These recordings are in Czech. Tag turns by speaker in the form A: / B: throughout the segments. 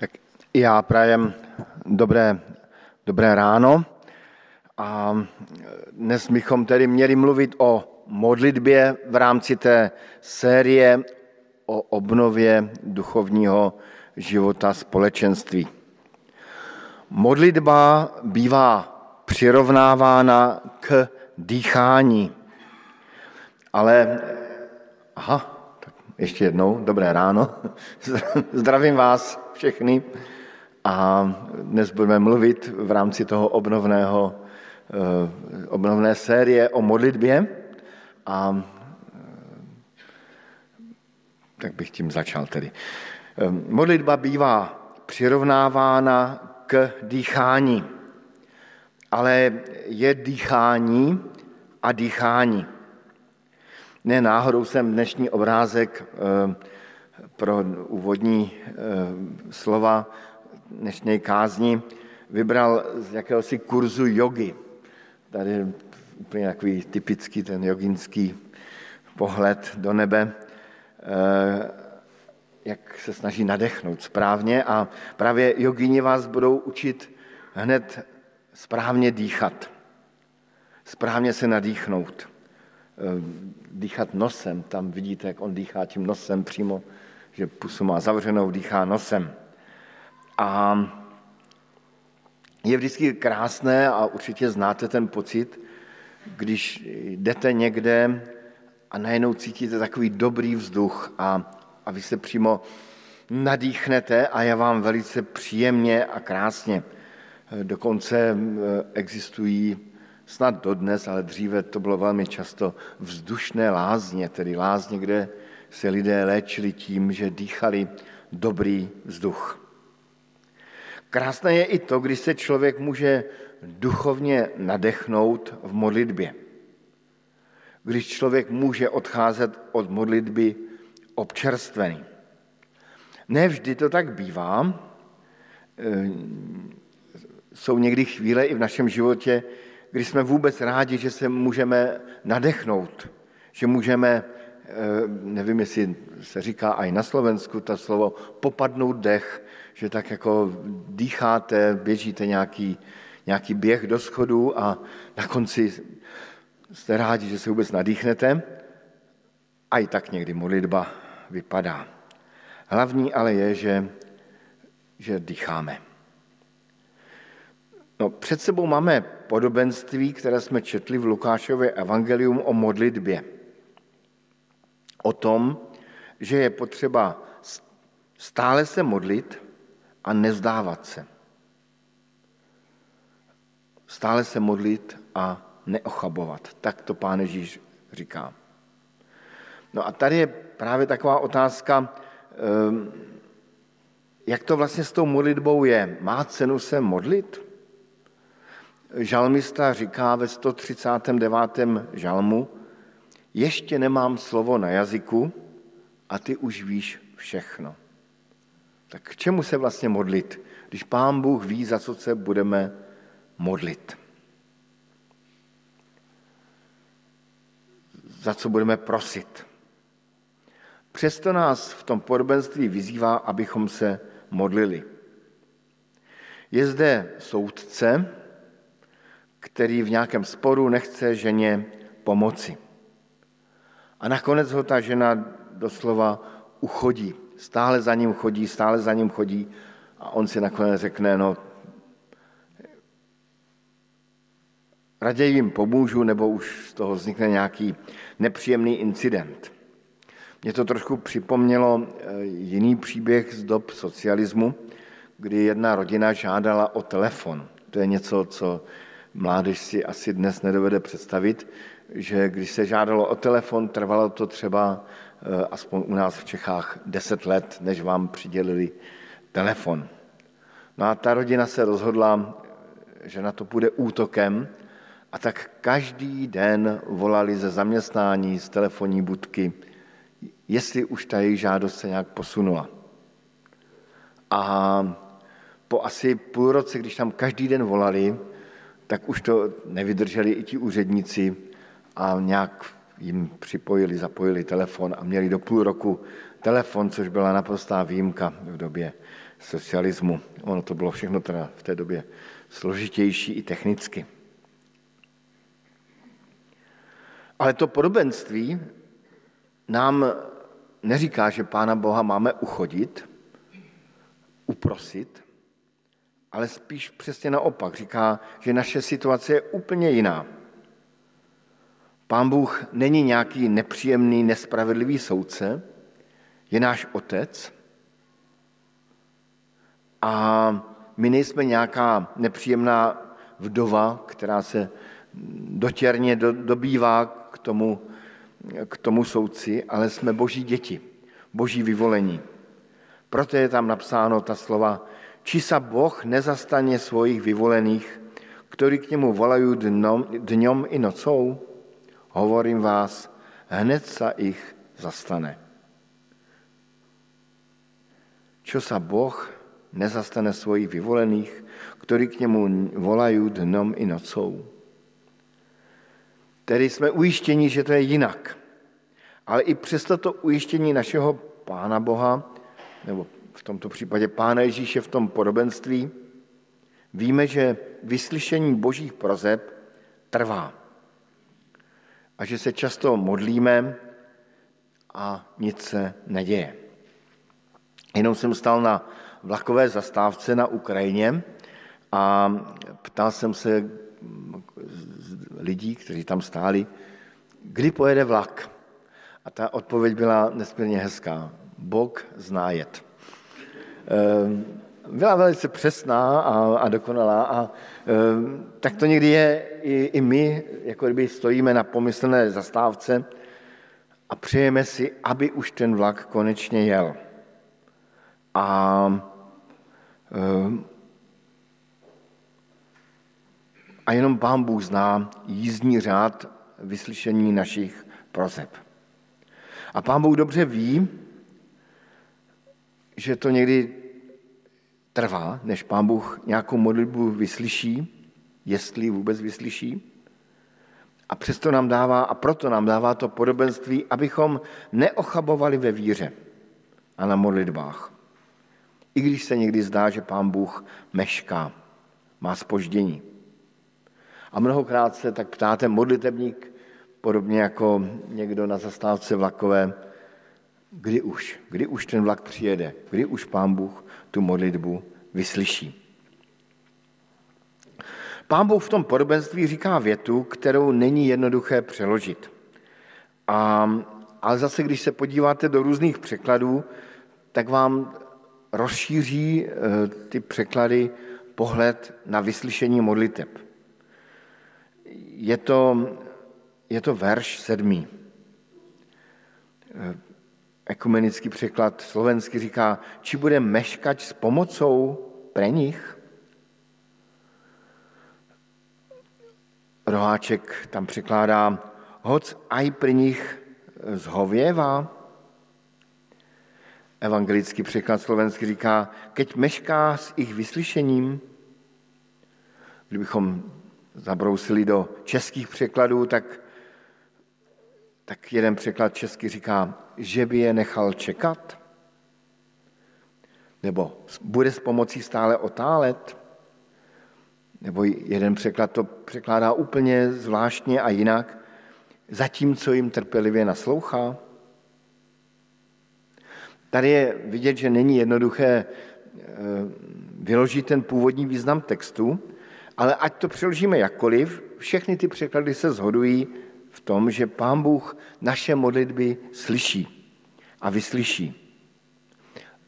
A: Tak já prajem dobré, dobré ráno a dnes bychom tedy měli mluvit o modlitbě v rámci té série o obnově duchovního života společenství. Modlitba bývá přirovnávána k dýchání, ale aha, ještě jednou, dobré ráno, zdravím vás všechny a dnes budeme mluvit v rámci toho obnovného, eh, obnovné série o modlitbě a eh, tak bych tím začal tedy. Eh, modlitba bývá přirovnávána k dýchání, ale je dýchání a dýchání. Ne náhodou jsem dnešní obrázek pro úvodní eh, slova dnešní kázni vybral z jakéhosi kurzu jogy. Tady je úplně takový typický ten joginský pohled do nebe, eh, jak se snaží nadechnout správně a právě jogini vás budou učit hned správně dýchat, správně se nadýchnout, eh, dýchat nosem, tam vidíte, jak on dýchá tím nosem přímo že pusu má zavřenou, dýchá nosem. A je vždycky krásné a určitě znáte ten pocit, když jdete někde a najednou cítíte takový dobrý vzduch a, a vy se přímo nadýchnete a je vám velice příjemně a krásně. Dokonce existují snad dodnes, ale dříve to bylo velmi často vzdušné lázně, tedy lázně, kde se lidé léčili tím, že dýchali dobrý vzduch. Krásné je i to, když se člověk může duchovně nadechnout v modlitbě. Když člověk může odcházet od modlitby občerstvený. Nevždy to tak bývá. Eh, jsou někdy chvíle i v našem životě, kdy jsme vůbec rádi, že se můžeme nadechnout, že můžeme Eh, nevím, jestli se říká i na Slovensku, to slovo popadnout dech, že tak jako dýcháte, běžíte nějaký, nějaký běh do schodu a na konci jste rádi, že se vůbec nadýchnete. A i tak někdy modlitba vypadá. Hlavní ale je, že, že dýcháme. No, před sebou máme podobenství, které jsme četli v Lukášově evangelium o modlitbě o tom, že je potřeba stále se modlit a nezdávat se. Stále se modlit a neochabovat. Tak to pán Ježíš říká. No a tady je právě taková otázka, ehm, jak to vlastně s tou modlitbou je. Má cenu se modlit? Žalmista říká ve 139. žalmu, ještě nemám slovo na jazyku a ty už víš všechno. Tak k čemu se vlastně modlit, když Pán Bůh ví, za co se budeme modlit? Za co budeme prosit? Přesto nás v tom podobenství vyzývá, abychom se modlili. Je zde soudce, který v nějakém sporu nechce ženě pomoci. A nakonec ho ta žena doslova uchodí. Stále za ním chodí, stále za ním chodí a on si nakonec řekne, no raději jim pomůžu, nebo už z toho vznikne nějaký nepříjemný incident. Mě to trošku připomnělo eh, jiný příběh z dob socialismu, kdy jedna rodina žádala o telefon. To je něco, co mládež si asi dnes nedovede představit, že když se žádalo o telefon, trvalo to třeba eh, aspoň u nás v Čechách 10 let, než vám přidělili telefon. No a ta rodina se rozhodla, že na to bude útokem a tak každý den volali ze zaměstnání, z telefonní budky, jestli už ta její žádost se nějak posunula. A po asi půl roce, když tam každý den volali, tak už to nevydrželi i ti úředníci a nějak jim připojili, zapojili telefon a měli do půl roku telefon, což byla naprostá výjimka v době socialismu. Ono to bylo všechno teda v té době složitější i technicky. Ale to podobenství nám neříká, že Pána Boha máme uchodit, uprosit, ale spíš přesně naopak. Říká, že naše situace je úplně jiná. Pán Bůh není nějaký nepříjemný, nespravedlivý soudce, je náš otec a my nejsme nějaká nepříjemná vdova, která se dotěrně dobývá k tomu, k tomu soudci, ale jsme boží děti, boží vyvolení. Proto je tam napsáno ta slova, či sa Boh nezastane svojich vyvolených, ktorí k němu volají dnom, dňom i nocou? Hovorím vás, hned sa ich zastane. Čo sa Boh nezastane svojich vyvolených, ktorí k němu volají dnom i nocou? Tedy jsme ujištěni, že to je jinak. Ale i přesto to ujištění našeho Pána Boha, nebo v tomto případě Pána Ježíše v tom podobenství, víme, že vyslyšení božích prozeb trvá. A že se často modlíme a nic se neděje. Jenom jsem stal na vlakové zastávce na Ukrajině a ptal jsem se lidí, kteří tam stáli, kdy pojede vlak. A ta odpověď byla nesmírně hezká. Bog zná jet. Ehm, byla velice přesná a, a dokonalá a ehm, tak to někdy je i, i my, jako kdyby stojíme na pomyslné zastávce a přejeme si, aby už ten vlak konečně jel. A ehm, a jenom Pán Bůh zná jízdní řád vyslyšení našich prozeb. A Pán Bůh dobře ví, že to někdy trvá, než Pán Bůh nějakou modlitbu vyslyší, jestli vůbec vyslyší. A přesto nám dává, a proto nám dává to podobenství, abychom neochabovali ve víře a na modlitbách. I když se někdy zdá, že Pán Bůh mešká, má spoždění. A mnohokrát se tak ptáte modlitebník, podobně jako někdo na zastávce vlakové, kdy už, kdy už ten vlak přijede, kdy už Pán Bůh tu modlitbu vyslyší. Pán Bůh v tom podobenství říká větu, kterou není jednoduché přeložit. A, ale zase, když se podíváte do různých překladů, tak vám rozšíří eh, ty překlady pohled na vyslyšení modliteb. Je to, je to verš sedmý. Ekumenický překlad slovensky říká, či bude meškať s pomocou pre nich? Roháček tam překládá, hoc aj pri nich zhověvá. Evangelický překlad slovensky říká, keď mešká s ich vyslyšením, kdybychom zabrousili do českých překladů, tak tak jeden překlad česky říká, že by je nechal čekat? Nebo bude s pomocí stále otálet? Nebo jeden překlad to překládá úplně zvláštně a jinak, zatímco jim trpělivě naslouchá? Tady je vidět, že není jednoduché eh, vyložit ten původní význam textu, ale ať to přeložíme jakkoliv, všechny ty překlady se shodují v tom, že Pán Bůh naše modlitby slyší a vyslyší.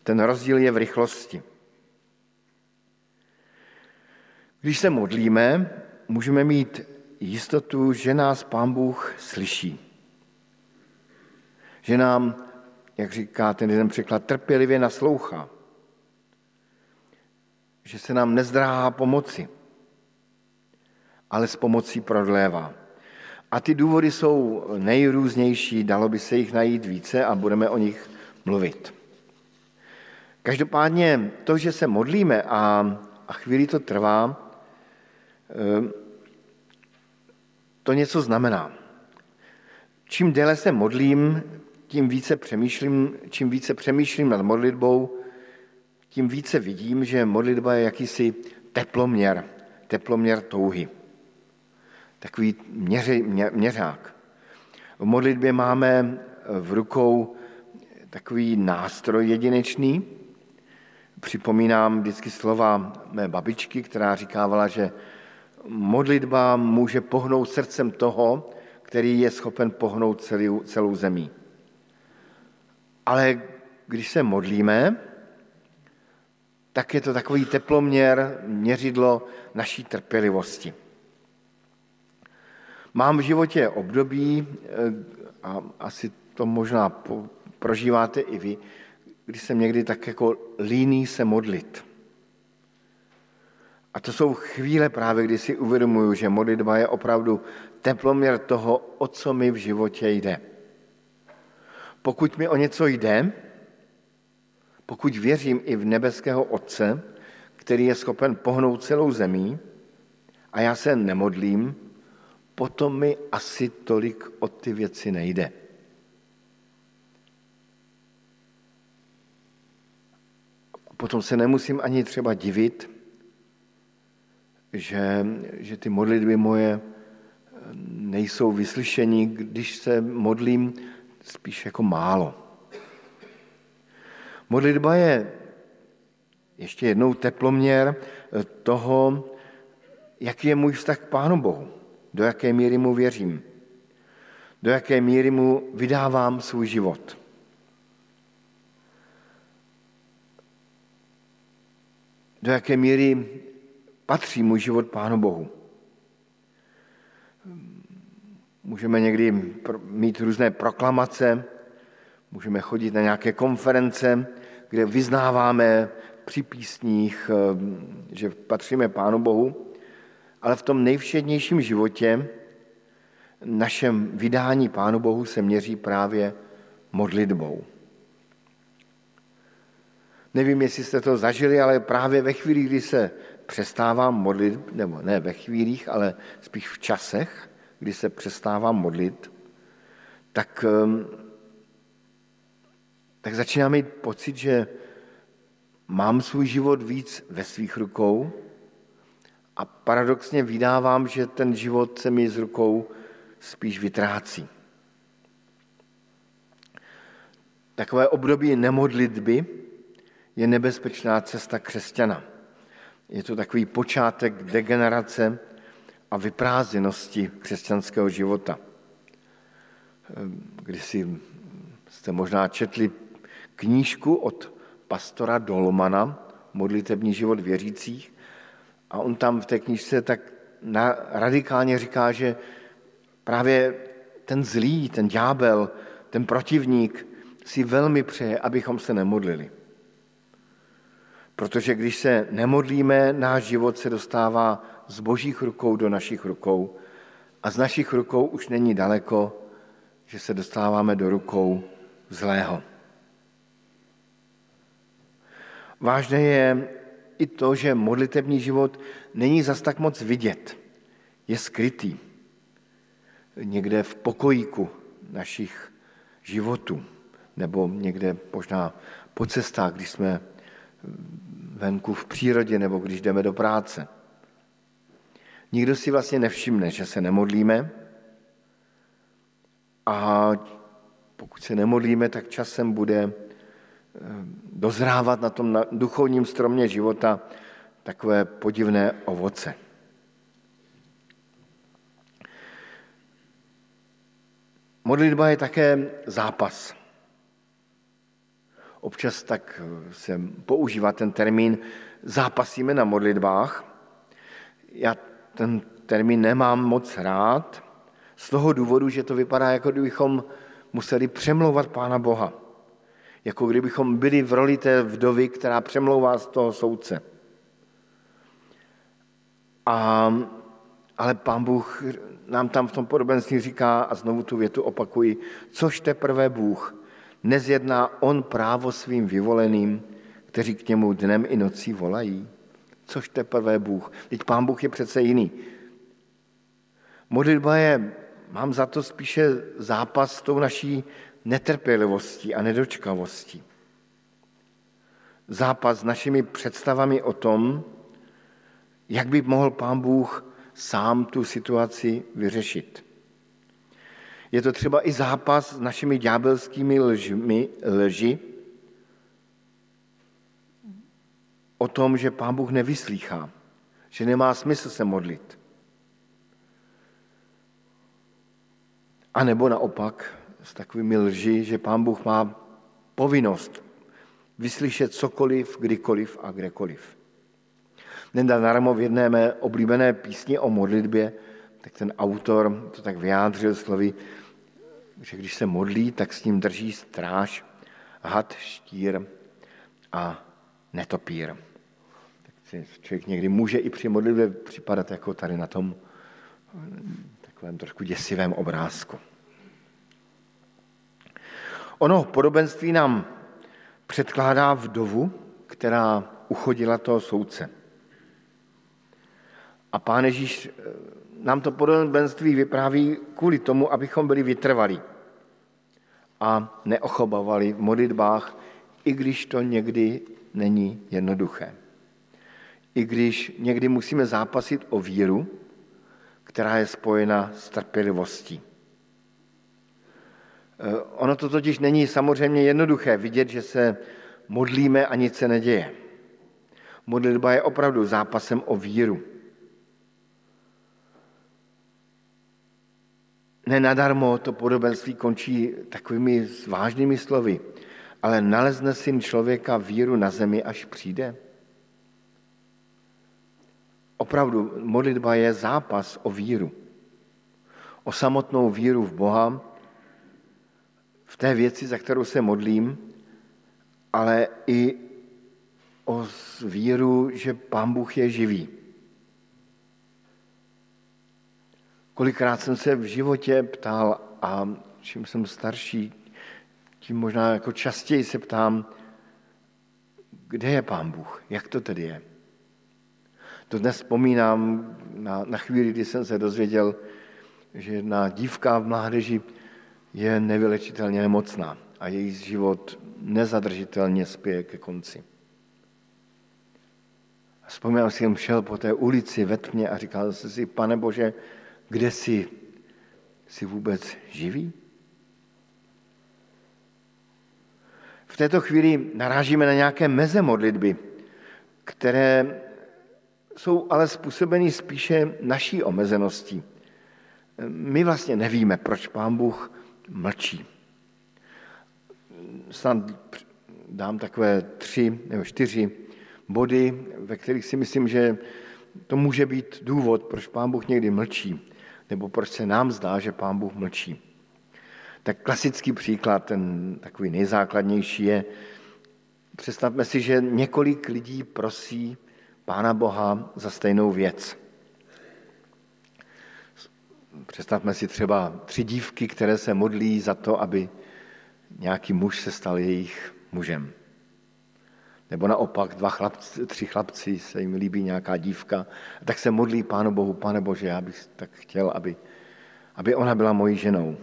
A: Ten rozdíl je v rychlosti. Když se modlíme, můžeme mít jistotu, že nás Pán Bůh slyší. Že nám, jak říká ten jeden překlad, trpělivě naslouchá. Že se nám nezdráhá pomoci, ale s pomocí prodlévá. A ty důvody jsou nejrůznější, dalo by se jich najít více a budeme o nich mluvit. Každopádně to, že se modlíme a, a chvíli to trvá, eh, to něco znamená. čím déle se modlím, tím více přemýšlím, čím více přemýšlím nad modlitbou, tím více vidím, že modlitba je jakýsi teploměr, teploměr touhy. Takový měři, mě, měřák. V modlitbě máme v rukou takový nástroj jedinečný. Připomínám vždycky slova mé babičky, která říkávala, že modlitba může pohnout srdcem toho, který je schopen pohnout celou, celou zemí. Ale když se modlíme, tak je to takový teploměr, měřidlo naší trpělivosti. Mám v životě období, eh, a asi to možná prožíváte i vy, kdy jsem někdy tak jako líný se modlit. A to jsou chvíle právě, kdy si uvědomuju, že modlitba je opravdu teploměr toho, o co mi v životě jde. Pokud mi o něco jde, pokud věřím i v nebeského Otce, který je schopen pohnout celou zemí, a já se nemodlím, potom mi asi tolik o ty věci nejde. Potom se nemusím ani třeba divit, že, že ty modlitby moje nejsou vyslyšení, když se modlím spíš jako málo. Modlitba je ještě jednou teploměr toho, jaký je můj vztah k Pánu Bohu, do jaké míry mu věřím, do jaké míry mu vydávám svůj život. Do jaké míry patří můj život Pánu Bohu. Můžeme někdy mít různé proklamace, můžeme chodit na nějaké konference, kde vyznáváme při písních, eh, že patříme Pánu Bohu, ale v tom nejvšednějším životě našem vydání Pánu Bohu se měří právě modlitbou. Nevím, jestli jste to zažili, ale právě ve chvíli, kdy se přestávám modlit, nebo ne ve chvílích, ale spíš v časech, kdy se přestávám modlit, tak, ehm, tak začínám mít pocit, že mám svůj život víc ve svých rukou a paradoxně vydávám, že ten život se mi z rukou spíš vytrácí. Takové období nemodlitby je nebezpečná cesta křesťana. Je to takový počátek degenerace a vyprázdněnosti křesťanského života. Když si jste možná četli knížku od pastora Dolmana, Modlitební život věřících, a on tam v té knížce tak na, radikálně říká, že právě ten zlý, ten ďábel, ten protivník si velmi přeje, abychom se nemodlili. Protože když se nemodlíme, náš život se dostává z božích rukou do našich rukou a z našich rukou už není daleko, že se dostáváme do rukou zlého. Vážné je i to, že modlitební život není zas tak moc vidět. Je skrytý. Někde v pokojíku našich životů. Nebo někde možná po cestách, když jsme venku v přírodě nebo když jdeme do práce. Nikdo si vlastně nevšimne, že se nemodlíme a pokud se nemodlíme, tak časem bude dozrávat na tom duchovním stromě života takové podivné ovoce. Modlitba je také zápas. Občas tak se používá ten termín zápasíme na modlitbách. Já ten termín nemám moc rád, z toho důvodu, že to vypadá, jako kdybychom museli přemlouvat Pána Boha. Jako kdybychom byli v roli té vdovy, která přemlouvá z toho soudce. A, ale Pán Bůh nám tam v tom podobenství říká, a znovu tu větu opakuji, což teprve Bůh, nezjedná on právo svým vyvoleným, kteří k němu dnem i nocí volají? Což teprve Bůh. Teď Pán Bůh je přece jiný. Modlitba je mám za to spíše zápas s tou naší netrpělivostí a nedočkavostí. Zápas s našimi představami o tom, jak by mohl pán Bůh sám tu situaci vyřešit. Je to třeba i zápas s našimi ďábelskými lžmi, lži o tom, že pán Bůh nevyslýchá, že nemá smysl se modlit. A nebo naopak s takovými lži, že pán Bůh má povinnost vyslyšet cokoliv, kdykoliv a kdekoliv. Nedarmo v jedné mé oblíbené písni o modlitbě, tak ten autor to tak vyjádřil slovy, že když se modlí, tak s ním drží stráž, had, štír a netopír. Tak si člověk někdy může i při modlitbě připadat jako tady na tom takovém trošku děsivém obrázku. Ono podobenství nám předkládá vdovu, která uchodila toho soudce. A pán Ježíš eh, nám to podobenství vypráví kvůli tomu, abychom byli vytrvalí a neochobavali v modlitbách, i když to někdy není jednoduché. I když někdy musíme zápasit o víru, která je spojena s trpělivostí. Eh, ono to totiž není samozřejmě jednoduché vidět, že se modlíme a nic se neděje. Modlitba je opravdu zápasem o víru. Nenadarmo to podobenství končí takovými vážnými slovy, ale nalezne syn člověka víru na zemi, až přijde. Opravdu, modlitba je zápas o víru. O samotnou víru v Boha, té věci, za kterou se modlím, ale i o víru, že Pán Bůh je živý. Kolikrát jsem se v životě ptal a čím jsem starší, tím možná jako častěji se ptám, kde je Pán Bůh, jak to tedy je. To dnes vzpomínám na, na chvíli, kdy jsem se dozvěděl, že jedna dívka v mládeži je nevylečitelně nemocná a její život nezadržitelně spěje ke konci. Vzpomínám si, jsem šel po té ulici ve tmě a říkal jsem si, pane Bože, kde jsi? Jsi vůbec živý? V této chvíli narážíme na nějaké meze modlitby, které jsou ale způsobeny spíše naší omezeností. My vlastně nevíme, proč Pán Bůh mlčí. Snad dám takové tři nebo čtyři body, ve kterých si myslím, že to může být důvod, proč Pán Bůh někdy mlčí, nebo proč se nám zdá, že Pán Bůh mlčí. Tak klasický příklad, ten takový nejzákladnější je, představme si, že několik lidí prosí Pána Boha za stejnou věc. Představme si třeba tři dívky, které se modlí za to, aby nějaký muž se stal jejich mužem. Nebo naopak dva chlapci, tři chlapci se jim líbí nějaká dívka, tak se modlí Pánu Bohu, Pane Bože, já bych tak chtěl, aby, aby ona byla mojí ženou.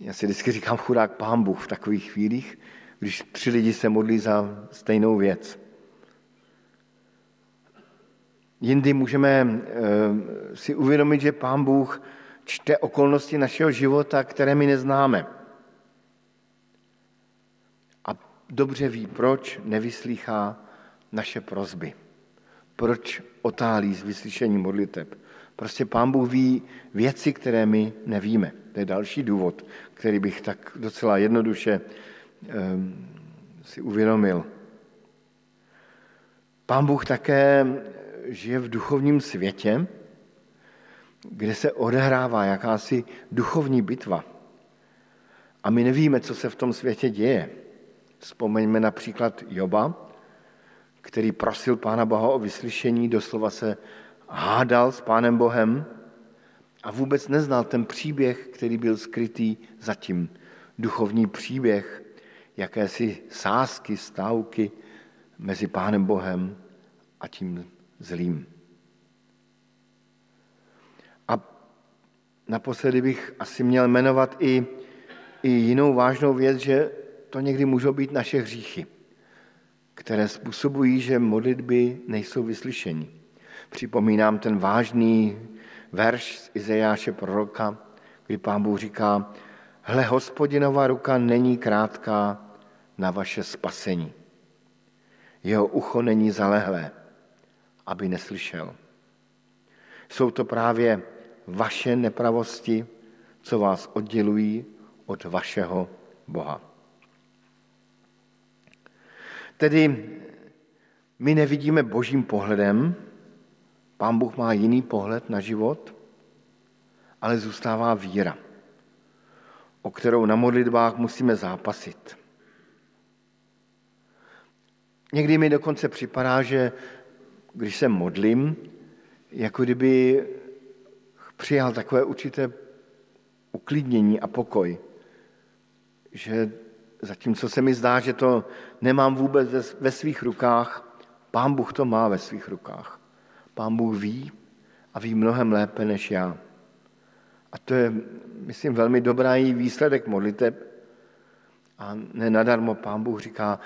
A: Já si vždycky říkám chudák Pán Bůh v takových chvílích, když tři lidi se modlí za stejnou věc. Jindy můžeme eh, si uvědomit, že Pán Bůh čte okolnosti našeho života, které my neznáme. A dobře ví, proč nevyslýchá naše prozby. Proč otálí z vyslyšení modliteb. Prostě Pán Bůh ví věci, které my nevíme. To je další důvod, který bych tak docela jednoduše um, si uvědomil. Pán Bůh také žije v duchovním světě, kde se odehrává jakási duchovní bitva. A my nevíme, co se v tom světě děje. Vzpomeňme například Joba, který prosil Pána Boha o vyslyšení, doslova se hádal s Pánem Bohem a vůbec neznal ten příběh, který byl skrytý zatím. Duchovní příběh, jakési sásky, stávky mezi Pánem Bohem a tím zlým. A naposledy bych asi měl jmenovat i, i jinou vážnou věc, že to někdy můžou být naše hříchy, které způsobují, že modlitby nejsou vyslyšení. Připomínám ten vážný verš z Izajáše proroka, kdy pán Bůh říká, hle, hospodinova ruka není krátká na vaše spasení. Jeho ucho není zalehlé, aby neslyšel. Jsou to právě vaše nepravosti, co vás oddělují od vašeho Boha. Tedy my nevidíme božím pohledem, pán Bůh má jiný pohled na život, ale zůstává víra, o kterou na modlitbách musíme zápasit. Někdy mi dokonce připadá, že když se modlím, jako kdyby přijal takové určité uklidnění a pokoj, že zatímco se mi zdá, že to nemám vůbec ve svých rukách, Pán Bůh to má ve svých rukách. Pán Bůh ví a ví mnohem lépe než já. A to je, myslím, velmi dobrý výsledek modliteb. A nenadarmo Pán Bůh říká,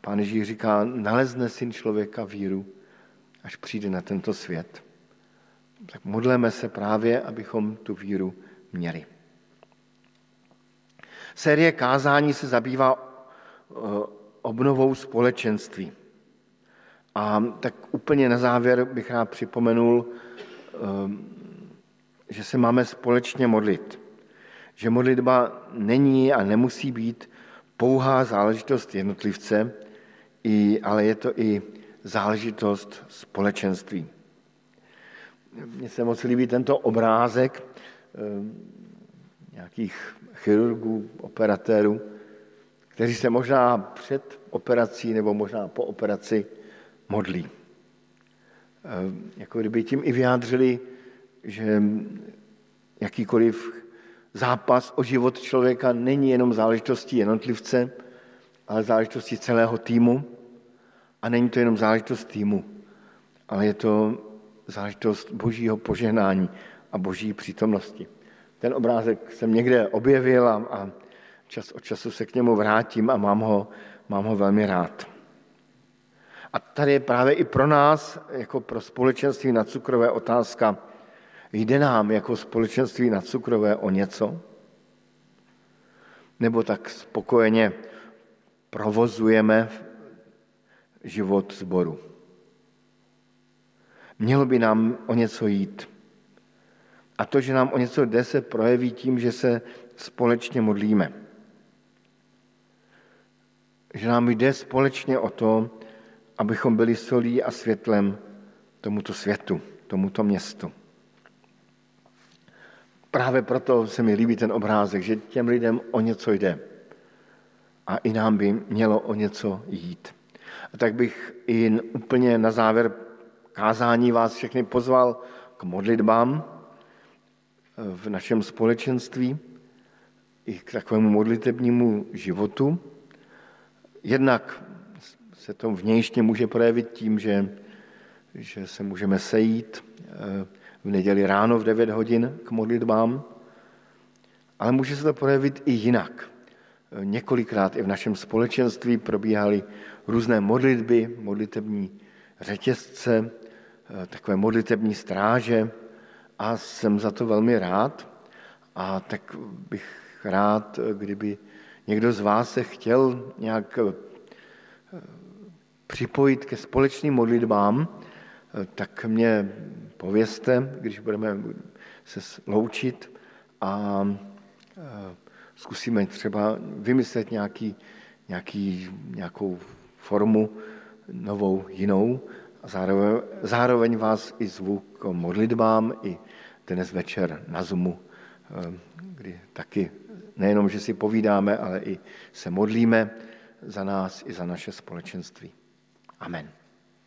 A: Pán Ježíš říká, nalezne syn člověka víru, až přijde na tento svět. Tak modleme se právě, abychom tu víru měli. Série kázání se zabývá eh, obnovou společenství. A tak úplně na závěr bych rád připomenul, eh, že se máme společně modlit. Že modlitba není a nemusí být pouhá záležitost jednotlivce, ale je to i záležitost společenství. Mně se moc líbí tento obrázek eh, nějakých chirurgů, operatérů, kteří se možná před operací nebo možná po operaci modlí. Eh, jako kdyby tím i vyjádřili, že jakýkoliv zápas o život člověka není jenom záležitostí jednotlivce, ale záležitostí celého týmu. A není to jenom záležitost týmu, ale je to záležitost božího požehnání a boží přítomnosti. Ten obrázek jsem někde objevil a, a čas od času se k němu vrátím a mám ho, mám ho velmi rád. A tady je právě i pro nás, jako pro společenství na cukrové otázka, jde nám jako společenství na cukrové o něco? Nebo tak spokojeně provozujeme život zboru? Mělo by nám o něco jít. A to, že nám o něco jde, se projeví tím, že se společně modlíme. Že nám jde společně o to, abychom byli solí a světlem tomuto světu, tomuto městu. Právě proto se mi líbí ten obrázek, že těm lidem o něco jde. A i nám by mělo o něco jít. A tak bych i úplně na závěr kázání vás všechny pozval k modlitbám v našem společenství, i k takovému modlitebnímu životu. Jednak se to vnějšně může projevit tím, že, že se můžeme sejít eh, v neděli ráno v 9 hodin k modlitbám, ale může se to projevit i jinak. Několikrát i v našem společenství probíhaly různé modlitby, modlitební řetězce, eh, takové modlitební stráže a jsem za to velmi rád. A tak bych rád, kdyby někdo z vás se chtěl nějak eh, připojit ke společným modlitbám, eh, tak mě povězte, když budeme se loučit a zkusíme třeba vymyslet nějaký, nějaký, nějakou formu novou, jinou. A zároveň, zároveň vás i zvu k modlitbám, i dnes večer na Zoomu, eh, kdy taky nejenom, že si povídáme, ale i se modlíme za nás i za naše společenství. Amen.